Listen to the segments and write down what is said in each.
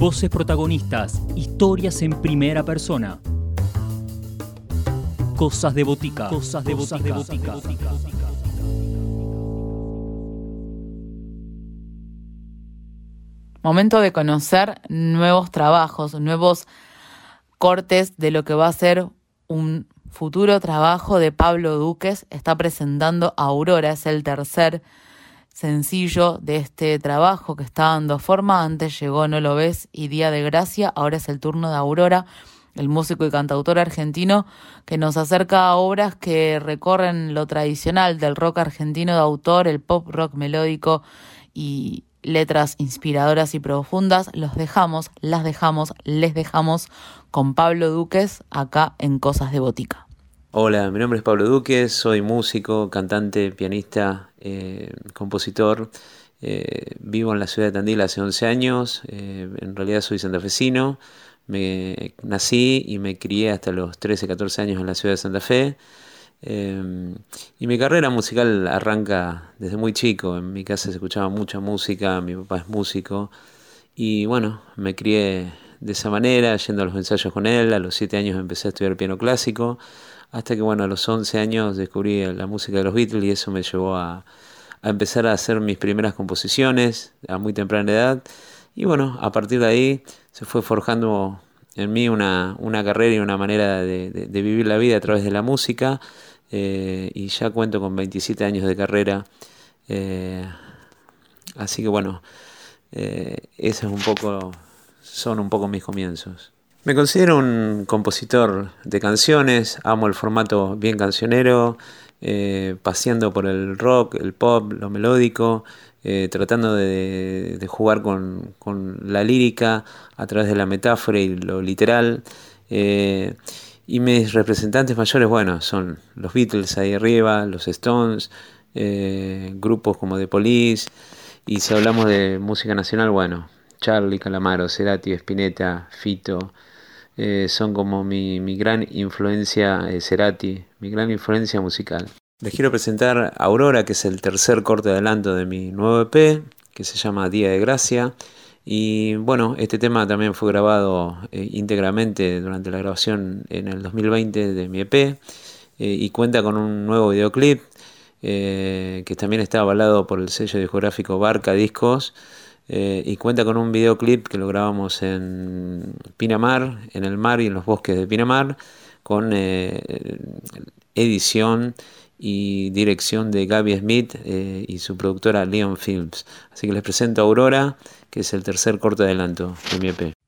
Voces protagonistas, historias en primera persona. Cosas de botica. Cosas de botica. Momento de conocer nuevos trabajos, nuevos cortes de lo que va a ser un futuro trabajo de Pablo Duques. Está presentando Aurora, es el tercer sencillo de este trabajo que está dando forma. Antes llegó No lo ves y Día de Gracia, ahora es el turno de Aurora, el músico y cantautor argentino que nos acerca a obras que recorren lo tradicional del rock argentino de autor, el pop rock melódico y letras inspiradoras y profundas. Los dejamos, las dejamos, les dejamos con Pablo Duques acá en Cosas de Botica. Hola, mi nombre es Pablo Duques, soy músico, cantante, pianista, eh, compositor. Eh, vivo en la ciudad de Tandil hace 11 años, eh, en realidad soy santafesino. Me nací y me crié hasta los 13, 14 años en la ciudad de Santa Fe. y mi carrera musical arranca desde muy chico. En mi casa se escuchaba mucha música, mi papá es músico. Y bueno, me crié de esa manera, yendo a los ensayos con él. A los 7 años empecé a estudiar piano clásico hasta que bueno, a los 11 años descubrí la música de los Beatles y eso me llevó a, empezar a hacer mis primeras composiciones a muy temprana edad. Y bueno, a partir de ahí se fue forjando en mí una, carrera y una manera de, vivir la vida a través de la música. Eh, y ya cuento con 27 años de carrera. Eh, así que bueno, eh, es un poco, son un poco mis comienzos. Me considero un compositor de canciones, amo el formato bien cancionero, eh, paseando por el rock, el pop, lo melódico, eh, tratando de, jugar con, la lírica a través de la metáfora y lo literal. Eh, y mis representantes mayores, bueno, son los Beatles ahí arriba, los Stones, grupos como The Police. Y si hablamos de música nacional, bueno, Charlie, Calamaro, Cerati, Spinetta, Fito, eh, son como mi, gran influencia, eh, mi gran influencia musical. Les quiero presentar Aurora, que es el tercer corte de adelanto de mi nuevo EP, que se llama Día de Gracia. Y bueno, este tema también fue grabado eh, íntegramente durante la grabación en el 2020 de mi EP y cuenta con un nuevo videoclip que también está avalado por el sello discográfico Barca Discos. Eh, y cuenta con un videoclip que lo grabamos en Pinamar, en el mar y en los bosques de Pinamar, con eh, edición y dirección de Gaby Smith eh, y su productora Leon Films. Así que les presento a Aurora, que es el tercer corte adelanto de mi EP.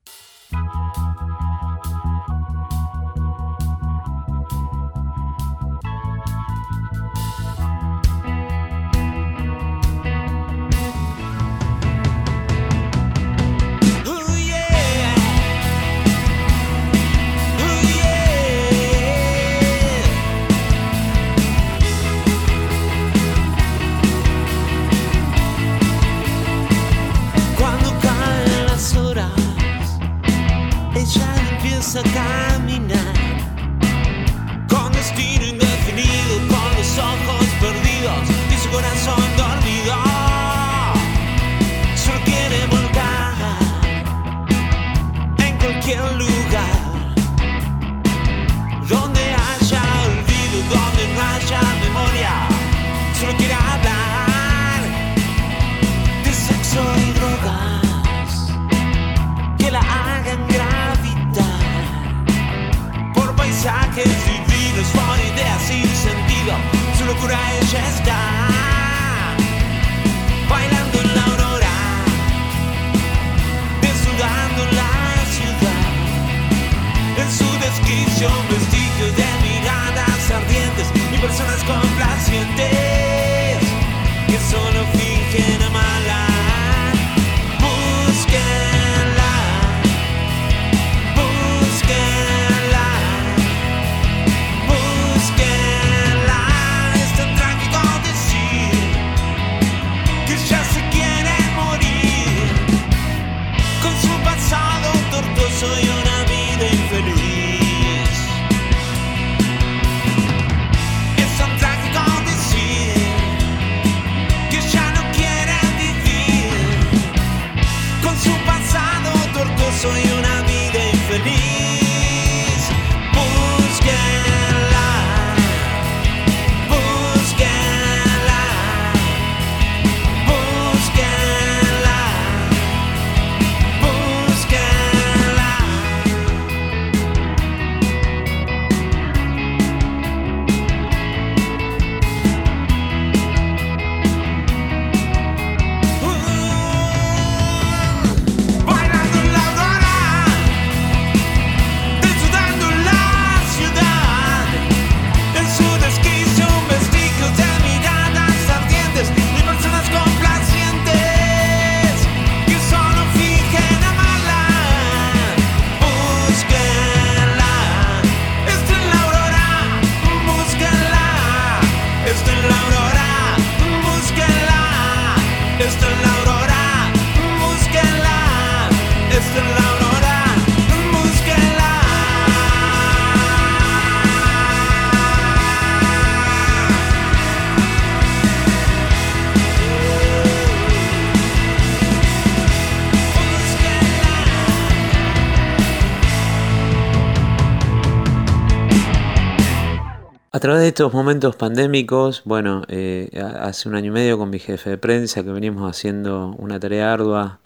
Través de estos momentos pandémicos, bueno, eh, hace un año y medio con mi jefe de prensa que venimos haciendo una tarea ardua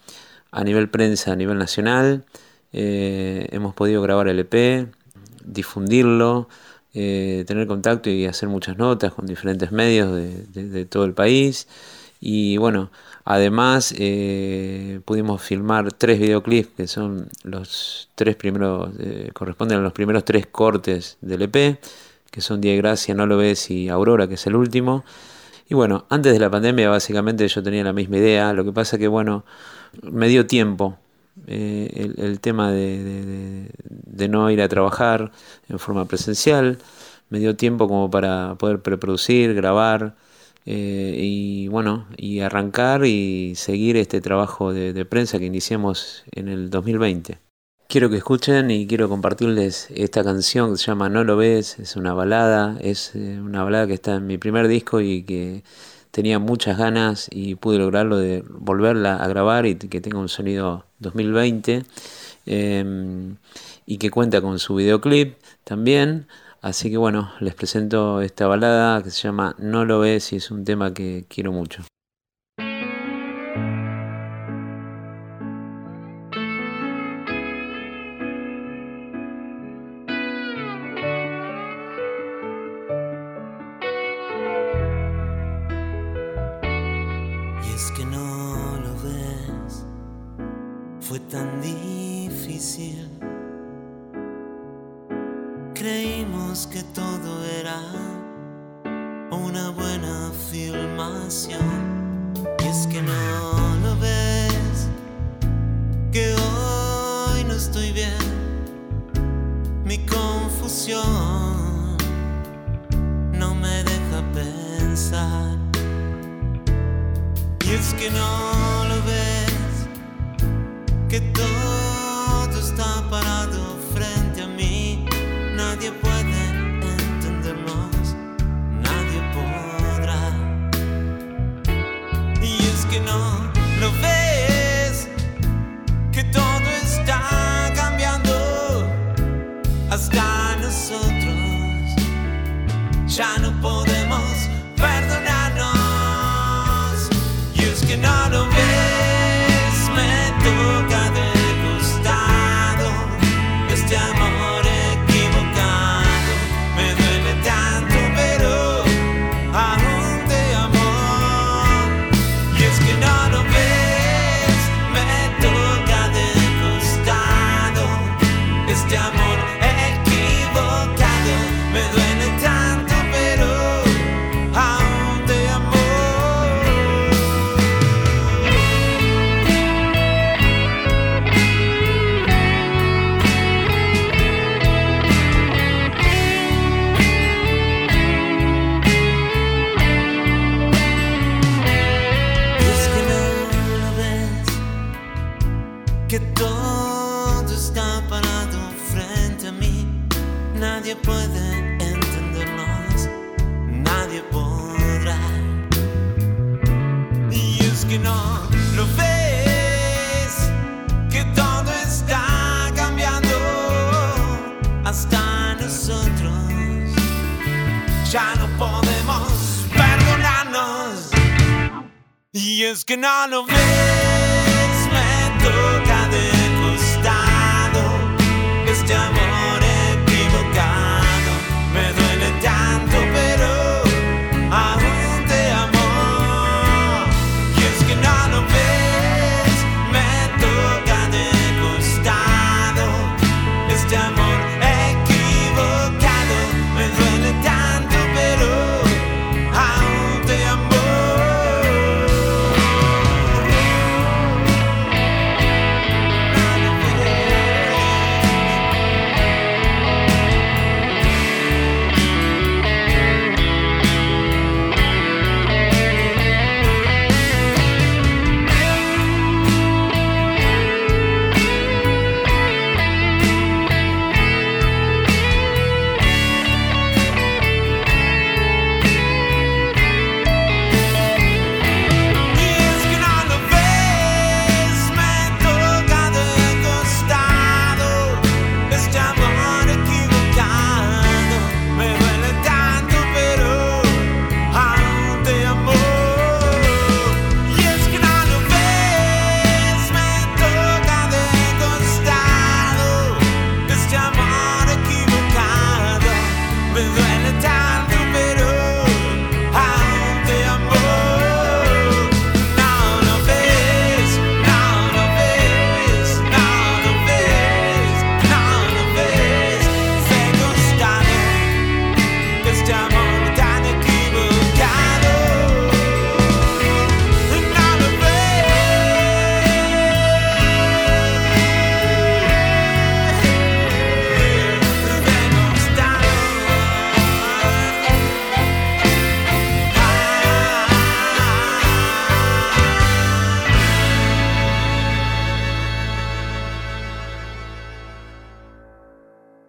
a nivel prensa, a nivel nacional, eh, hemos podido grabar el EP, difundirlo, eh, tener contacto y hacer muchas notas con diferentes medios de, todo el país. Y bueno, además pudimos filmar tres videoclips que son los tres primeros, corresponden a los primeros tres cortes del EP, que son Die Gracia, No lo ves y Aurora, que es el último. Y bueno, antes de la pandemia básicamente yo tenía la misma idea, lo que pasa que bueno, me dio tiempo eh, el, tema de, no ir a trabajar en forma presencial, me dio tiempo como para poder preproducir, grabar eh, y bueno, y arrancar y seguir este trabajo de, prensa que iniciamos en el 2020. Quiero que escuchen y quiero compartirles esta canción que se llama No lo ves, es una balada, es eh, una balada que está en mi primer disco y que tenía muchas ganas y pude lograrlo de volverla a grabar y que tenga un sonido 2020 em, y que cuenta con su videoclip también. Así que bueno, les presento esta balada que se llama No lo ves y es un tema que quiero mucho. no me deja pensar. Y es que no lo ves, que todo está parado frente a mí, nadie puede entendernos, nadie podrá. Y es que no lo ves, que todo está cambiando hasta nadie puede entendernos, nadie podrá. Y es que no lo ves, que todo está cambiando hasta nosotros. Ya no podemos perdonarnos. Y es que no lo ves, me toca de costado. Este amor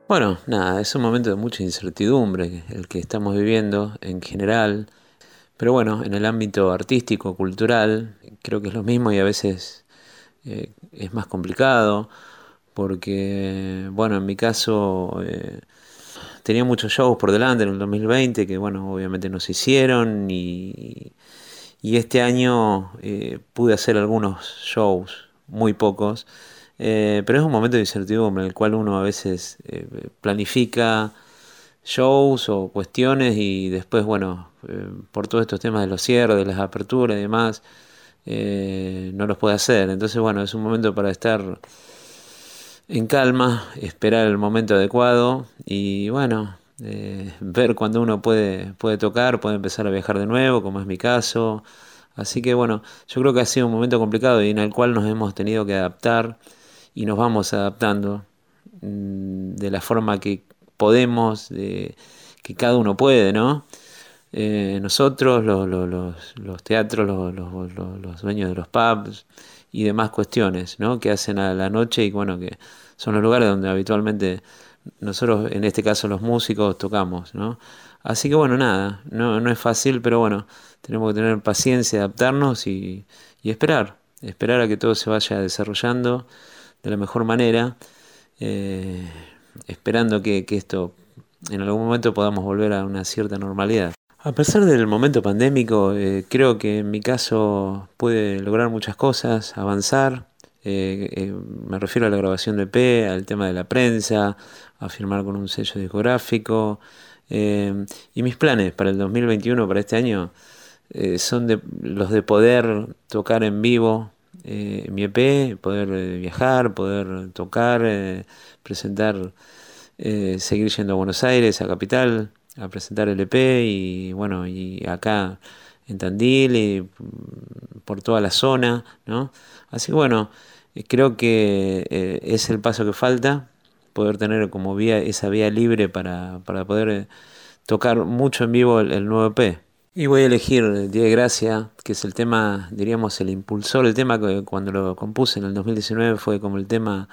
Bueno, nada, es un momento de mucha incertidumbre el que estamos viviendo en general, pero bueno, en el ámbito artístico, cultural, creo que es lo mismo y a veces eh, es más complicado, porque, bueno, en mi caso eh, tenía muchos shows por delante en el 2020 que, bueno, obviamente no se hicieron y, este año eh, pude hacer algunos shows, muy pocos eh, pero es un momento de incertidumbre en el cual uno a veces eh, planifica shows o cuestiones y después, bueno, eh, por todos estos temas de los cierres, de las aperturas y demás, no los puede hacer. Entonces, bueno, es un momento para estar en calma, esperar el momento adecuado y, bueno, ver cuando uno puede, puede tocar, puede empezar a viajar de nuevo, como es mi caso. Así que, bueno, yo creo que ha sido un momento complicado y en el cual nos hemos tenido que adaptar y nos vamos adaptando mm, de la forma que podemos, de, que cada uno puede, ¿no? Eh, nosotros, los, teatros, los, dueños de los pubs y demás cuestiones, ¿no? Que hacen a la noche y bueno, que son los lugares donde habitualmente nosotros, en este caso los músicos, tocamos, ¿no? Así que bueno, nada, no, no es fácil, pero bueno, tenemos que tener paciencia, adaptarnos y, y esperar, esperar a que todo se vaya desarrollando de la mejor manera, eh, esperando que, esto en algún momento podamos volver a una cierta normalidad. A pesar del momento pandémico, eh, creo que en mi caso puede lograr muchas cosas, avanzar. Eh, me refiero a la grabación de EP, al tema de la prensa, a firmar con un sello discográfico. y mis planes para el 2021, para este año, son de, los de poder tocar en vivo eh, mi EP, poder eh, viajar, poder tocar, eh, presentar, seguir yendo a Buenos Aires, a Capital, a presentar el EP y bueno, y acá en Tandil y mm, por toda la zona, ¿no? Así que bueno, creo que es el paso que falta, poder tener como vía, esa vía libre para, para poder tocar mucho en vivo el, el nuevo EP. Y voy a elegir Día de Gracia, que es el tema, diríamos, el impulsor, el tema que cuando lo compuse en el 2019 fue como el tema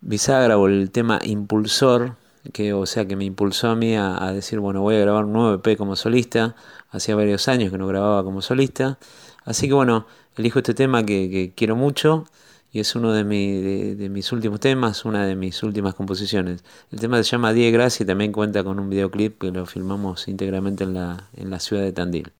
bisagra o el tema impulsor, que o sea que me impulsó a mí a, decir, bueno, voy a grabar un nuevo EP como solista, hacía varios años que no grababa como solista, así que bueno, elijo este tema que quiero mucho y es uno de, mis últimos temas, una de mis últimas composiciones. El tema se llama Die Gracia y también cuenta con un videoclip que lo filmamos íntegramente en la, en la ciudad de Tandil.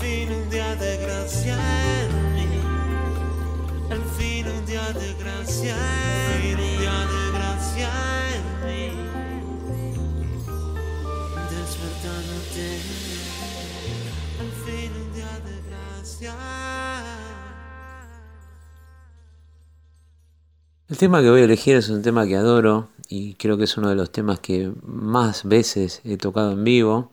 Fin un día de gracia en mí. Al fin un día de gracia en. Un día de gracia en mí. Despertándote. Al fin un día de gracia. El tema que voy a elegir es un tema que adoro y creo que es uno de los temas que más veces he tocado en vivo.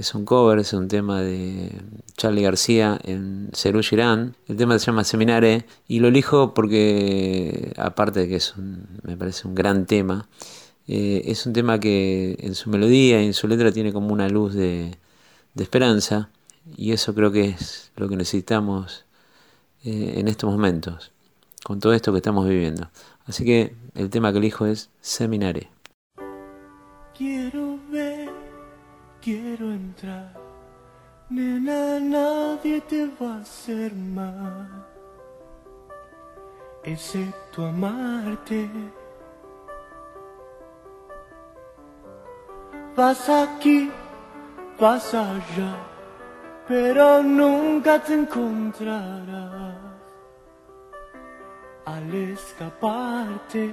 Es un cover, es un tema de Charlie García en Cerú Girán. El tema se llama Seminare y lo elijo porque, aparte de que es un, me parece un gran tema, eh, es un tema que en su melodía y en su letra tiene como una luz de, esperanza y eso creo que es lo que necesitamos eh, en estos momentos, con todo esto que estamos viviendo. Así que el tema que elijo es Seminare. Quiero quiero entrar. Nena, nadie te va a hacer mal, excepto amarte. Vas aquí, vas allá, pero nunca te encontrarás al escaparte.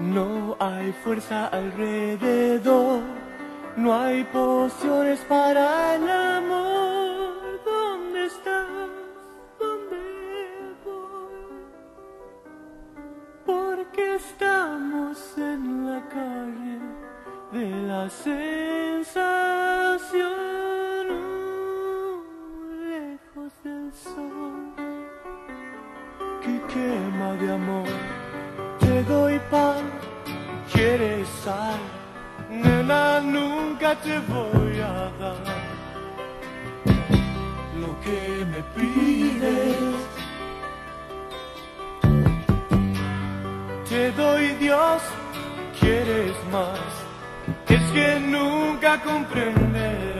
No hay fuerza alrededor, no hay pociones para el amor. ¿Dónde estás? ¿Dónde voy? Porque estamos en la calle de la sensación, lejos del sol que quema de amor. Sal, nena, nunca te voy a dar lo que me pides. Te doy Dios, quieres más, es que nunca comprenderás